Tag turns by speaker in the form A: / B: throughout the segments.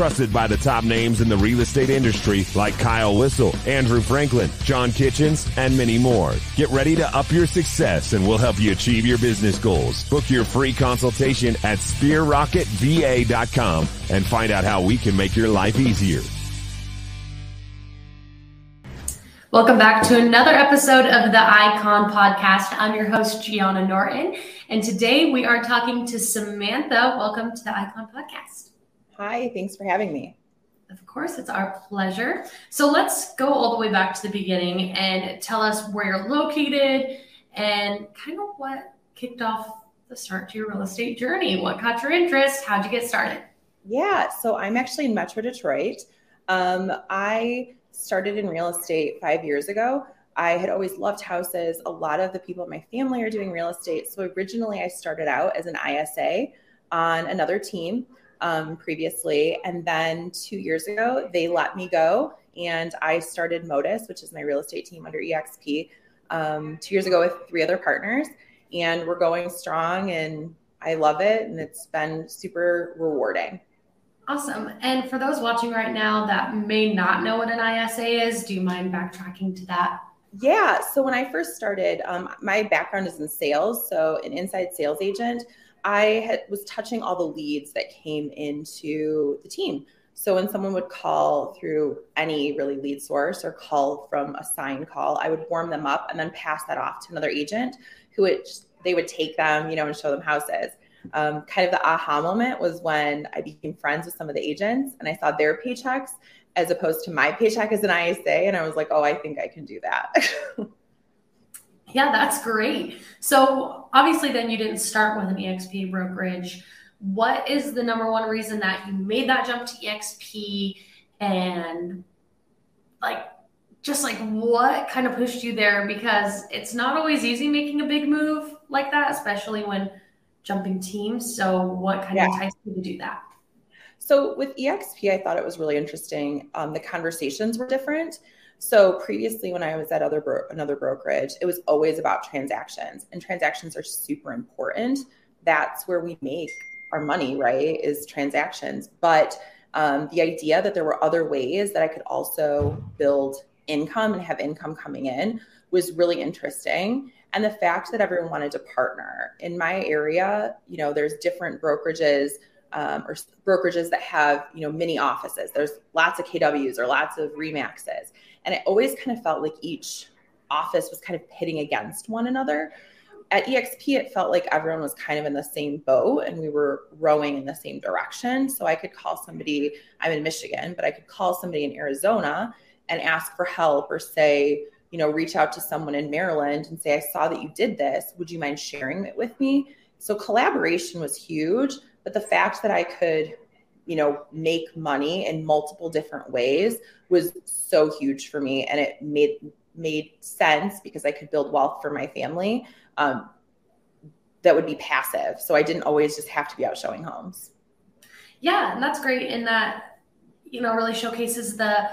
A: Trusted by the top names in the real estate industry like Kyle Whissel, Andrew Franklin, John Kitchens, and many more. Get ready to up your success and we'll help you achieve your business goals. Book your free consultation at sphererocketva.com and find out how we can make your life easier.
B: Welcome back to another episode of the Icon Podcast. I'm your host, Gianna Norton, and today we are talking to Samantha. Welcome to the Icon Podcast.
C: Hi, thanks for having me.
B: Of course, it's our pleasure. So let's go all the way back to the beginning and tell us where you're located and kind of what kicked off the start to your real estate journey. What caught your interest? How'd you get started?
C: Yeah, so I'm actually in Metro Detroit. Um, I started in real estate five years ago. I had always loved houses. A lot of the people in my family are doing real estate. So originally, I started out as an ISA on another team um, previously. And then two years ago, they let me go and I started Modus, which is my real estate team under EXP, um, two years ago with three other partners. And we're going strong and I love it. And it's been super rewarding.
B: Awesome. And for those watching right now that may not know what an ISA is, do you mind backtracking to that?
C: Yeah. So when I first started, um, my background is in sales, so an inside sales agent. I had, was touching all the leads that came into the team. So when someone would call through any really lead source or call from a sign call, I would warm them up and then pass that off to another agent who would they would take them, you know, and show them houses. Um, kind of the aha moment was when I became friends with some of the agents and I saw their paychecks as opposed to my paycheck as an ISA, and I was like, oh, I think I can do that.
B: Yeah, that's great. So obviously, then you didn't start with an EXP brokerage. What is the number one reason that you made that jump to EXP and like just like what kind of pushed you there because it's not always easy making a big move like that especially when jumping teams so what kind yeah. of enticed you to do that
C: so with exp i thought it was really interesting um, the conversations were different so previously, when I was at other bro- another brokerage, it was always about transactions, and transactions are super important. That's where we make our money, right? Is transactions. But um, the idea that there were other ways that I could also build income and have income coming in was really interesting. And the fact that everyone wanted to partner in my area, you know, there's different brokerages um, or brokerages that have, you know, many offices. There's lots of KWs or lots of Remaxes. And it always kind of felt like each office was kind of pitting against one another. At EXP, it felt like everyone was kind of in the same boat and we were rowing in the same direction. So I could call somebody, I'm in Michigan, but I could call somebody in Arizona and ask for help or say, you know, reach out to someone in Maryland and say, I saw that you did this. Would you mind sharing it with me? So collaboration was huge. But the fact that I could you know make money in multiple different ways was so huge for me and it made made sense because i could build wealth for my family um, that would be passive. So i didn't always just have to be out showing homes.
B: Yeah and that's great in that you know really showcases the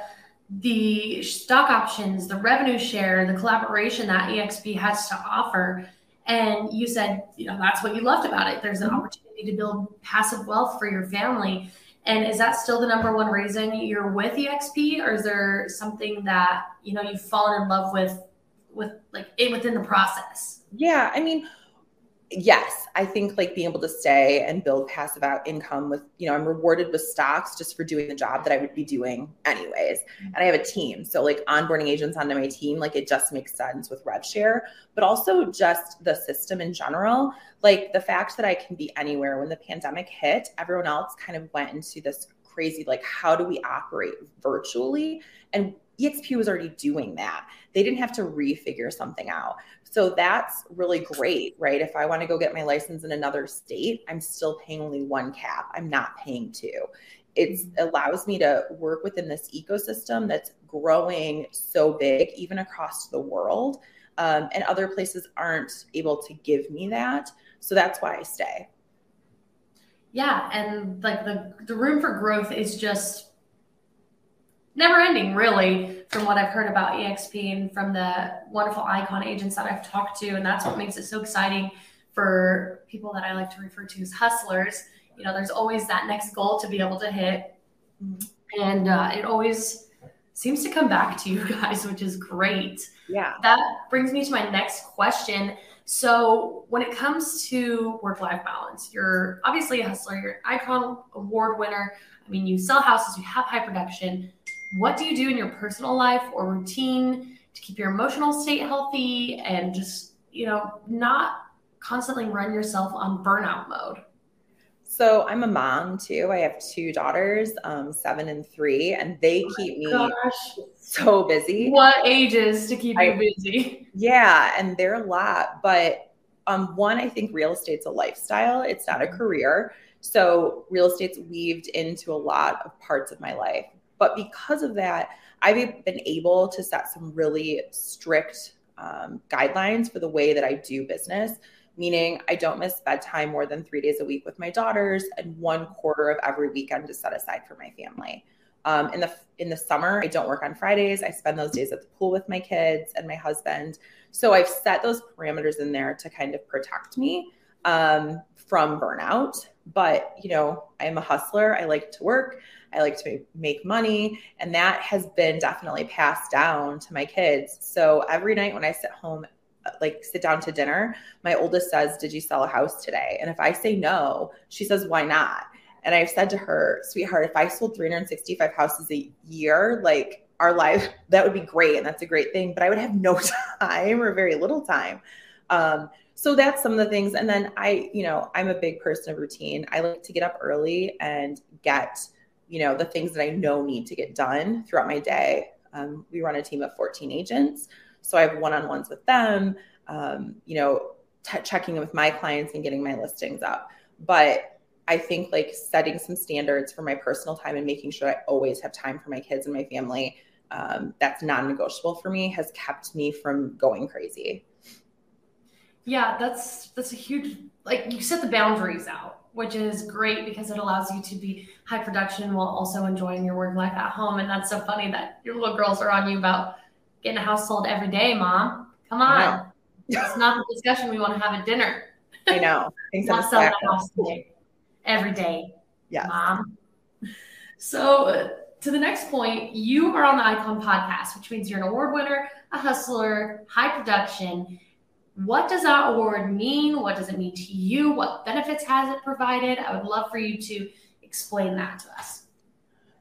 B: the stock options the revenue share the collaboration that exp has to offer. And you said you know that's what you loved about it. There's an mm-hmm. To build passive wealth for your family and is that still the number one reason you're with EXP, or is there something that you know you've fallen in love with, with like it within the process?
C: Yeah, I mean, yes, I think like being able to stay and build passive out income with, you know, I'm rewarded with stocks just for doing the job that I would be doing anyways. Mm-hmm. And I have a team. So like onboarding agents onto my team, like it just makes sense with rev share, but also just the system in general like the fact that I can be anywhere when the pandemic hit, everyone else kind of went into this crazy, like, how do we operate virtually? And EXP was already doing that. They didn't have to refigure something out. So that's really great, right? If I want to go get my license in another state, I'm still paying only one cap. I'm not paying two. It mm-hmm. allows me to work within this ecosystem that's growing so big, even across the world Um, and other places aren't able to give me that. So that's why I stay.
B: Yeah. And like the, the room for growth is just never ending, really, from what I've heard about EXP and from the wonderful icon agents that I've talked to. And that's what makes it so exciting for people that I like to refer to as hustlers. You know, there's always that next goal to be able to hit. And uh, it always seems to come back to you guys, which is great.
C: Yeah.
B: That brings me to my next question. So, when it comes to work life balance, you're obviously a hustler, you're an icon award winner. I mean, you sell houses, you have high production what do you do in your personal life or routine to keep your emotional state healthy and just, you know, not constantly run yourself on burnout mode?
C: So I'm a mom too. I have two daughters, um, seven and three, and they oh keep me gosh. so busy.
B: What ages to keep I, you busy?
C: Yeah, and they're a lot. But um, one, I think real estate's a lifestyle. It's not a mm-hmm. career. So real estate's weaved into a lot of parts of my life. But because of that, I've been able to set some really strict um, guidelines for the way that I do business, meaning I don't miss bedtime more than three days a week with my daughters, and one quarter of every weekend is set aside for my family. Um, in the in the summer, I don't work on Fridays. I spend those days at the pool with my kids and my husband. So I've set those parameters in there to kind of protect me um, from burnout. But you know, I'm a hustler. I like to work. I like to make money. And that has been definitely passed down to my kids. So every night when I sit home, like sit down to dinner, my oldest says, Did you sell a house today? And if I say no, she says, Why not? And I've said to her, Sweetheart, if I sold 365 houses a year, like our life, that would be great. And that's a great thing. But I would have no time or very little time. Um, so that's some of the things. And then I, you know, I'm a big person of routine. I like to get up early and get you know the things that i know need to get done throughout my day um, we run a team of 14 agents so i have one-on-ones with them um, you know t- checking in with my clients and getting my listings up but i think like setting some standards for my personal time and making sure i always have time for my kids and my family um, that's non-negotiable for me has kept me from going crazy
B: yeah that's that's a huge like you set the boundaries out which is great because it allows you to be high production while also enjoying your work life at home. And that's so funny that your little girls are on you about getting a household every day, mom. Come on. it's not the discussion we want to have at dinner.
C: I know.
B: want sell that house today, every day.
C: Yeah.
B: Mom. So uh, to the next point, you are on the Icon podcast, which means you're an award winner, a hustler, high production what does that award mean? What does it mean to you? What benefits has it provided? I would love for you to explain that to us.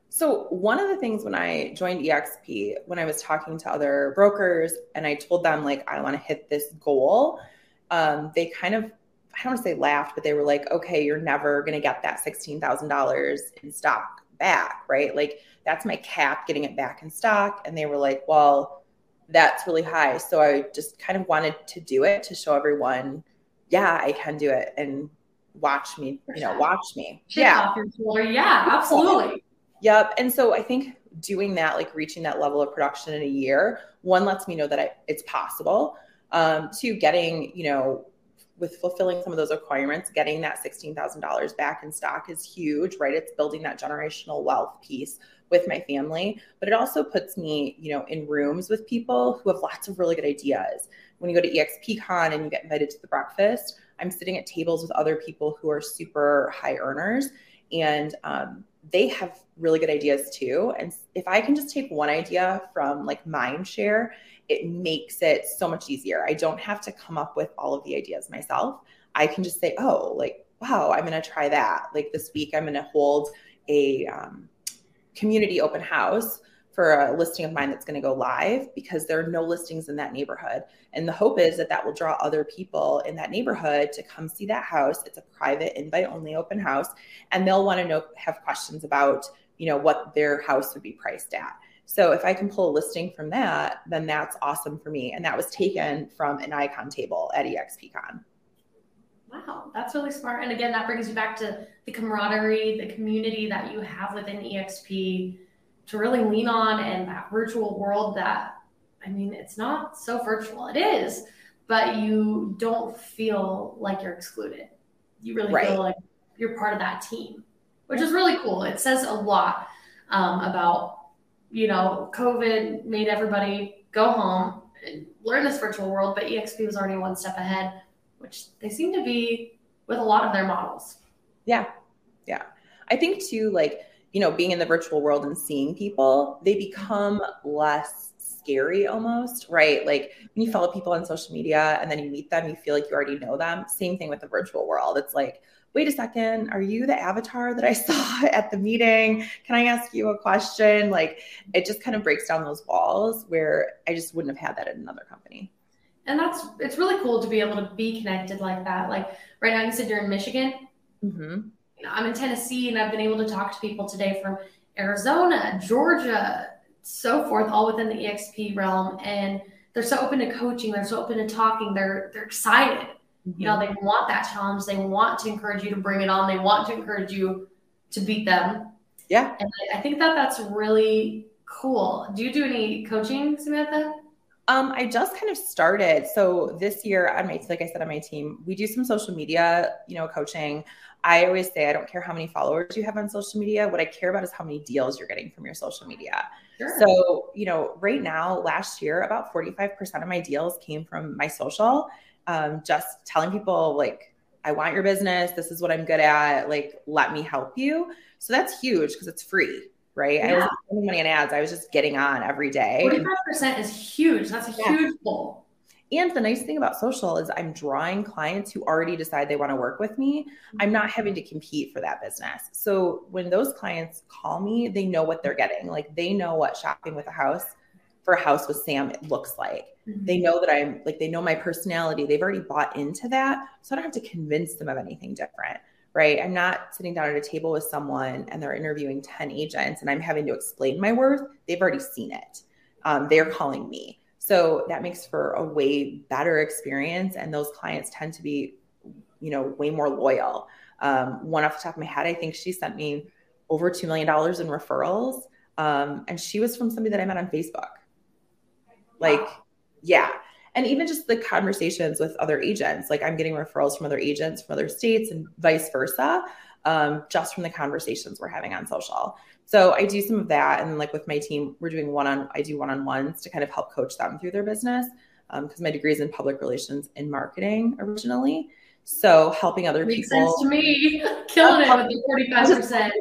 C: So, one of the things when I joined EXP, when I was talking to other brokers and I told them, like, I want to hit this goal, um, they kind of, I don't want to say laughed, but they were like, okay, you're never going to get that $16,000 in stock back, right? Like, that's my cap getting it back in stock. And they were like, well, that's really high. So I just kind of wanted to do it to show everyone, yeah, I can do it and watch me, you know, watch me.
B: yeah. Yeah, absolutely.
C: Yep. And so I think doing that, like reaching that level of production in a year, one lets me know that I, it's possible. Um, two, getting, you know, with fulfilling some of those requirements, getting that $16,000 back in stock is huge, right? It's building that generational wealth piece with my family, but it also puts me, you know, in rooms with people who have lots of really good ideas. When you go to EXPCon and you get invited to the breakfast, I'm sitting at tables with other people who are super high earners and um, they have really good ideas too. And if I can just take one idea from like mind share, it makes it so much easier. I don't have to come up with all of the ideas myself. I can just say, oh, like, wow, I'm going to try that. Like this week, I'm going to hold a um, community open house for a listing of mine that's going to go live because there are no listings in that neighborhood. And the hope is that that will draw other people in that neighborhood to come see that house. It's a private invite only open house and they'll want to know have questions about, you know, what their house would be priced at. So if I can pull a listing from that, then that's awesome for me. And that was taken from an icon table at EXPCon.
B: Wow, that's really smart. And again, that brings you back to the camaraderie, the community that you have within EXP to really lean on and that virtual world that I mean, it's not so virtual. It is, but you don't feel like you're excluded. You really right. feel like you're part of that team, which is really cool. It says a lot um, about, you know, COVID made everybody go home and learn this virtual world, but EXP was already one step ahead, which they seem to be with a lot of their models.
C: Yeah. Yeah. I think too, like, you know, being in the virtual world and seeing people, they become less scary almost, right? Like when you follow people on social media and then you meet them, you feel like you already know them. Same thing with the virtual world. It's like, wait a second, are you the avatar that I saw at the meeting? Can I ask you a question? Like it just kind of breaks down those walls where I just wouldn't have had that at another company.
B: And that's it's really cool to be able to be connected like that. Like right now, you said you're in Michigan. Mm-hmm. You know, I'm in Tennessee, and I've been able to talk to people today from Arizona, Georgia, so forth, all within the EXP realm. And they're so open to coaching, they're so open to talking, they're they're excited. Mm-hmm. You know, they want that challenge, they want to encourage you to bring it on, they want to encourage you to beat them.
C: Yeah.
B: And I think that that's really cool. Do you do any coaching, Samantha?
C: Um, I just kind of started. So this year on my, like I said, on my team, we do some social media, you know, coaching. I always say, I don't care how many followers you have on social media. What I care about is how many deals you're getting from your social media. Sure. So, you know, right now, last year, about 45% of my deals came from my social, um, just telling people, like, I want your business. This is what I'm good at. Like, let me help you. So that's huge because it's free, right? Yeah. I wasn't spending money on ads. I was just getting on every day.
B: 45% is huge. That's a yeah. huge goal.
C: And the nice thing about social is I'm drawing clients who already decide they want to work with me. I'm not having to compete for that business. So when those clients call me, they know what they're getting. Like they know what shopping with a house for a house with Sam looks like. Mm-hmm. They know that I'm like, they know my personality. They've already bought into that. So I don't have to convince them of anything different, right? I'm not sitting down at a table with someone and they're interviewing 10 agents and I'm having to explain my worth. They've already seen it. Um, they're calling me. So that makes for a way better experience. And those clients tend to be, you know, way more loyal. Um, one off the top of my head, I think she sent me over $2 million in referrals. Um, and she was from somebody that I met on Facebook. Like, yeah. And even just the conversations with other agents, like I'm getting referrals from other agents from other states and vice versa, um, just from the conversations we're having on social. So I do some of that, and like with my team, we're doing one on. I do one on ones to kind of help coach them through their business because um, my degree is in public relations and marketing originally. So helping other
B: Makes
C: people.
B: Makes sense to me. Killing it with the forty five percent.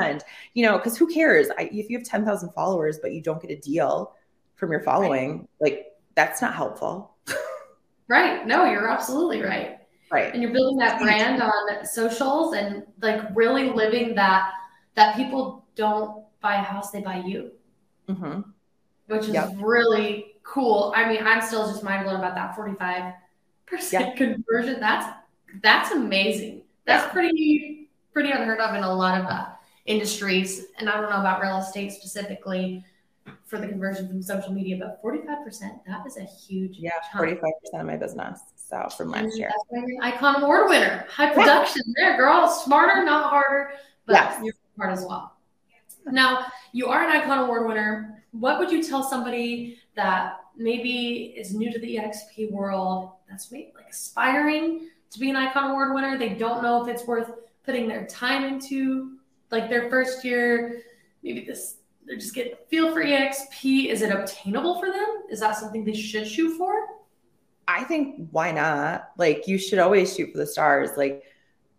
C: And you know, because who cares? I, if you have ten thousand followers but you don't get a deal from your following, right. like that's not helpful.
B: right. No, you're absolutely right.
C: Right.
B: And you're building that brand on socials and like really living that that people don't buy a house, they buy you. Mm-hmm. Which is yep. really cool. I mean, I'm still just mind blown about that 45% yep. conversion. That's that's amazing. That's yeah. pretty pretty unheard of in a lot of uh, industries. And I don't know about real estate specifically for the conversion from social media, but 45%, that is a huge
C: Yeah, chunk. 45% of my business. So from last year.
B: Icon Award winner. High production yeah. there, girl. Smarter, not harder, but yes. you're smart as well. Now, you are an Icon Award winner. What would you tell somebody that maybe is new to the EXP world, that's maybe like aspiring to be an Icon Award winner? They don't know if it's worth putting their time into, like their first year. Maybe this they're just getting feel for EXP. Is it obtainable for them? Is that something they should shoot for?
C: I think why not? Like you should always shoot for the stars. Like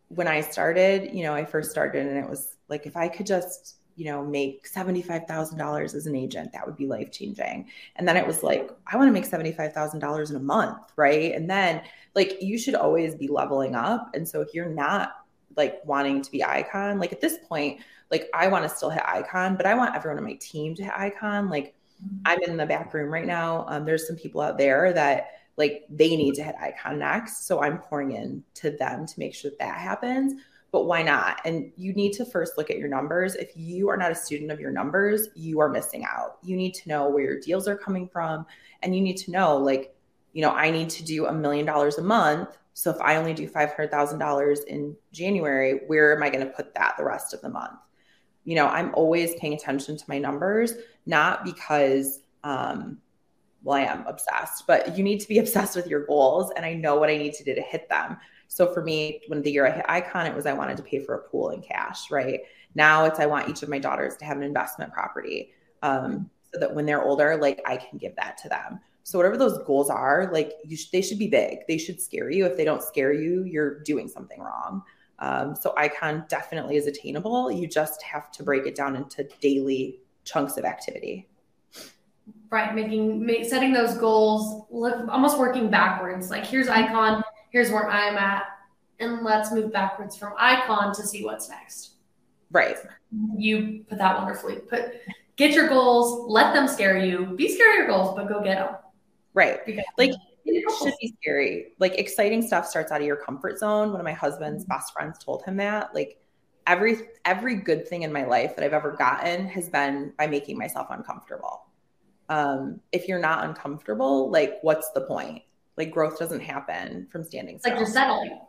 C: when I started, you know, I first started and it was like if I could just you know, make $75,000 as an agent, that would be life changing. And then it was like, I want to make $75,000 in a month. Right. And then like you should always be leveling up. And so if you're not like wanting to be icon, like at this point, like I want to still hit icon, but I want everyone on my team to hit icon. Like mm-hmm. I'm in the back room right now. Um, there's some people out there that like they need to hit icon next. So I'm pouring in to them to make sure that, that happens but why not? And you need to first look at your numbers. If you are not a student of your numbers, you are missing out. You need to know where your deals are coming from. And you need to know, like, you know, I need to do a million dollars a month. So if I only do $500,000 in January, where am I going to put that the rest of the month? You know, I'm always paying attention to my numbers, not because, um, well, I am obsessed, but you need to be obsessed with your goals. And I know what I need to do to hit them. So for me, when the year I hit icon, it was I wanted to pay for a pool in cash, right? Now it's I want each of my daughters to have an investment property. Um, so that when they're older, like I can give that to them. So whatever those goals are, like you sh- they should be big. They should scare you. If they don't scare you, you're doing something wrong. Um, so icon definitely is attainable. You just have to break it down into daily chunks of activity.
B: Right, making make, setting those goals, look, almost working backwards. Like here's icon, here's where I'm at, and let's move backwards from icon to see what's next.
C: Right.
B: You put that wonderfully. Put get your goals, let them scare you. Be scared of your goals, but go get them.
C: Right. Because like it should be scary. Like exciting stuff starts out of your comfort zone. One of my husband's mm-hmm. best friends told him that. Like every every good thing in my life that I've ever gotten has been by making myself uncomfortable. Um, if you're not uncomfortable, like what's the point? Like growth doesn't happen from standing
B: still. Like you're settling.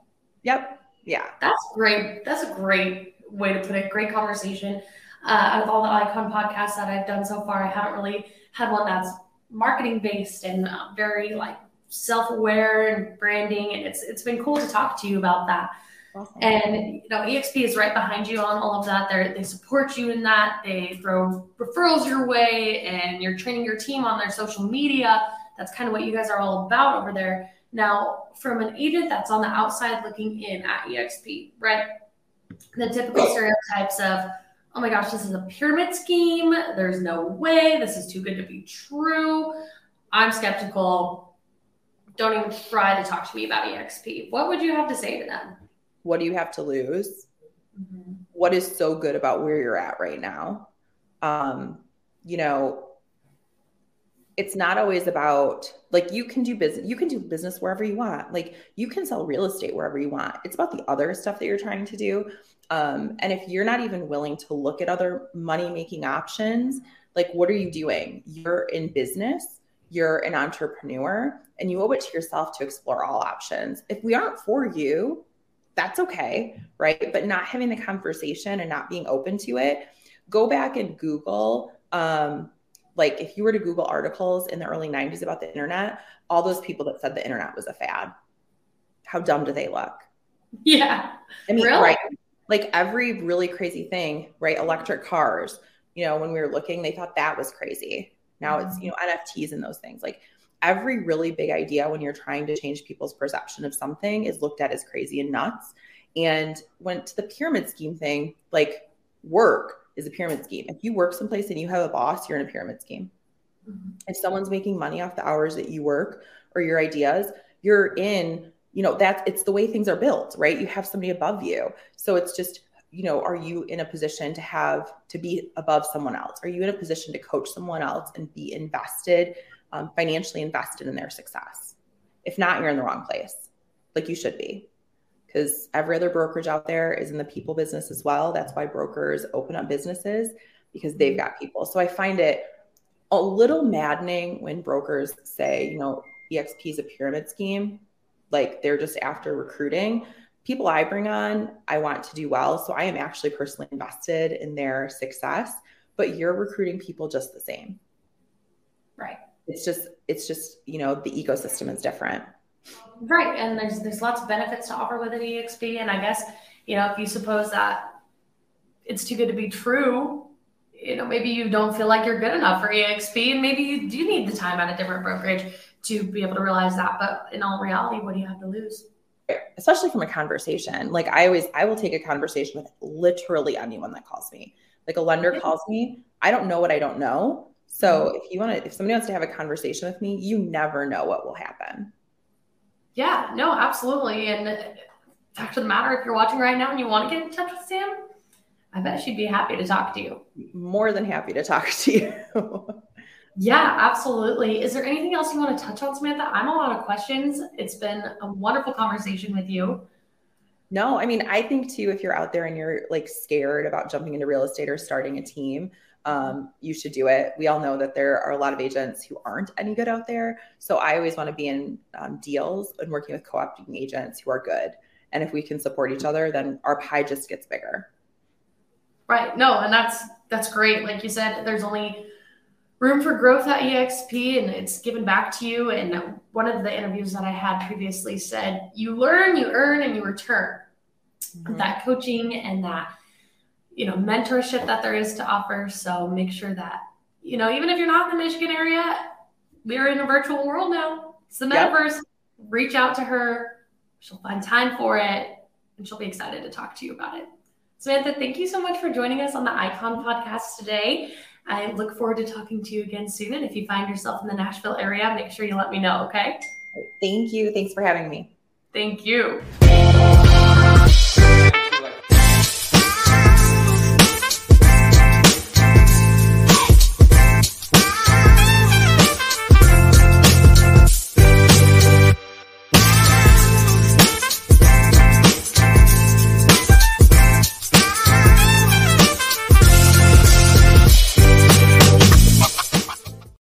C: Yep. Yeah.
B: That's great. That's a great way to put it. Great conversation. Uh, out of all the icon podcasts that I've done so far, I haven't really had one that's marketing based and uh, very like self-aware and branding and it's it's been cool to talk to you about that. Awesome. and you know exp is right behind you on all of that. They they support you in that. They throw referrals your way and you're training your team on their social media. That's kind of what you guys are all about over there. Now from an agent that's on the outside looking in at exp right? The typical stereotypes of oh my gosh this is a pyramid scheme there's no way this is too good to be true i'm skeptical don't even try to talk to me about EXP. What would you have to say to them?
C: What do you have to lose? Mm-hmm. What is so good about where you're at right now? Um, you know, it's not always about like you can do business you can do business wherever you want like you can sell real estate wherever you want it's about the other stuff that you're trying to do um, and if you're not even willing to look at other money making options like what are you doing you're in business you're an entrepreneur and you owe it to yourself to explore all options. If we aren't for you, that's okay, right? But not having the conversation and not being open to it, go back and Google. Um, like if you were to Google articles in the early 90s about the internet, all those people that said the internet was a fad, how dumb do they look?
B: Yeah.
C: I mean, really? right. Like every really crazy thing, right? Electric cars, you know, when we were looking, they thought that was crazy now it's, mm-hmm. you know, NFTs and those things. Like every really big idea when you're trying to change people's perception of something is looked at as crazy and nuts. And went to the pyramid scheme thing, like work is a pyramid scheme. If you work someplace and you have a boss, you're in a pyramid scheme. Mm-hmm. If someone's making money off the hours that you work or your ideas, you're in, you know, that's it's the way things are built, right? You have somebody above you. So it's just you know are you in a position to have to be above someone else are you in a position to coach someone else and be invested um, financially invested in their success if not you're in the wrong place like you should be because every other brokerage out there is in the people business as well that's why brokers open up businesses because they've got people so i find it a little maddening when brokers say you know exp is a pyramid scheme like they're just after recruiting people I bring on, I want to do well. So I am actually personally invested in their success, but you're recruiting people just the same.
B: Right.
C: It's just, it's just, you know, the ecosystem is different.
B: Right. And there's, there's lots of benefits to offer with an EXP. And I guess, you know, if you suppose that it's too good to be true, you know, maybe you don't feel like you're good enough for EXP and maybe you do need the time at a different brokerage to be able to realize that. But in all reality, what do you have to lose?
C: especially from a conversation. Like I always, I will take a conversation with literally anyone that calls me. Like a lender calls me, I don't know what I don't know. So mm-hmm. if you want to, if somebody wants to have a conversation with me, you never know what will happen.
B: Yeah, no, absolutely. And uh, fact of the matter, if you're watching right now and you want to get in touch with Sam, I bet she'd be happy to talk to you.
C: More than happy to talk to you.
B: Yeah, absolutely. Is there anything else you want to touch on, Samantha? I'm a lot of questions. It's been a wonderful conversation with you.
C: No, I mean, I think too, if you're out there and you're like scared about jumping into real estate or starting a team, um, you should do it. We all know that there are a lot of agents who aren't any good out there. So I always want to be in um, deals and working with co opting agents who are good. And if we can support each other, then our pie just gets bigger.
B: Right. No, and that's that's great. Like you said, there's only room for growth at EXP and it's given back to you. And one of the interviews that I had previously said, you learn, you earn, and you return. Mm-hmm. That coaching and that, you know, mentorship that there is to offer. So make sure that, you know, even if you're not in the Michigan area, we're in a virtual world now. It's the metaverse. Yep. Reach out to her. She'll find time for it and she'll be excited to talk to you about it. Samantha, thank you so much for joining us on the Icon podcast today. I look forward to talking to you again soon. And if you find yourself in the Nashville area, make sure you let me know, okay?
C: Thank you. Thanks for having me.
B: Thank you.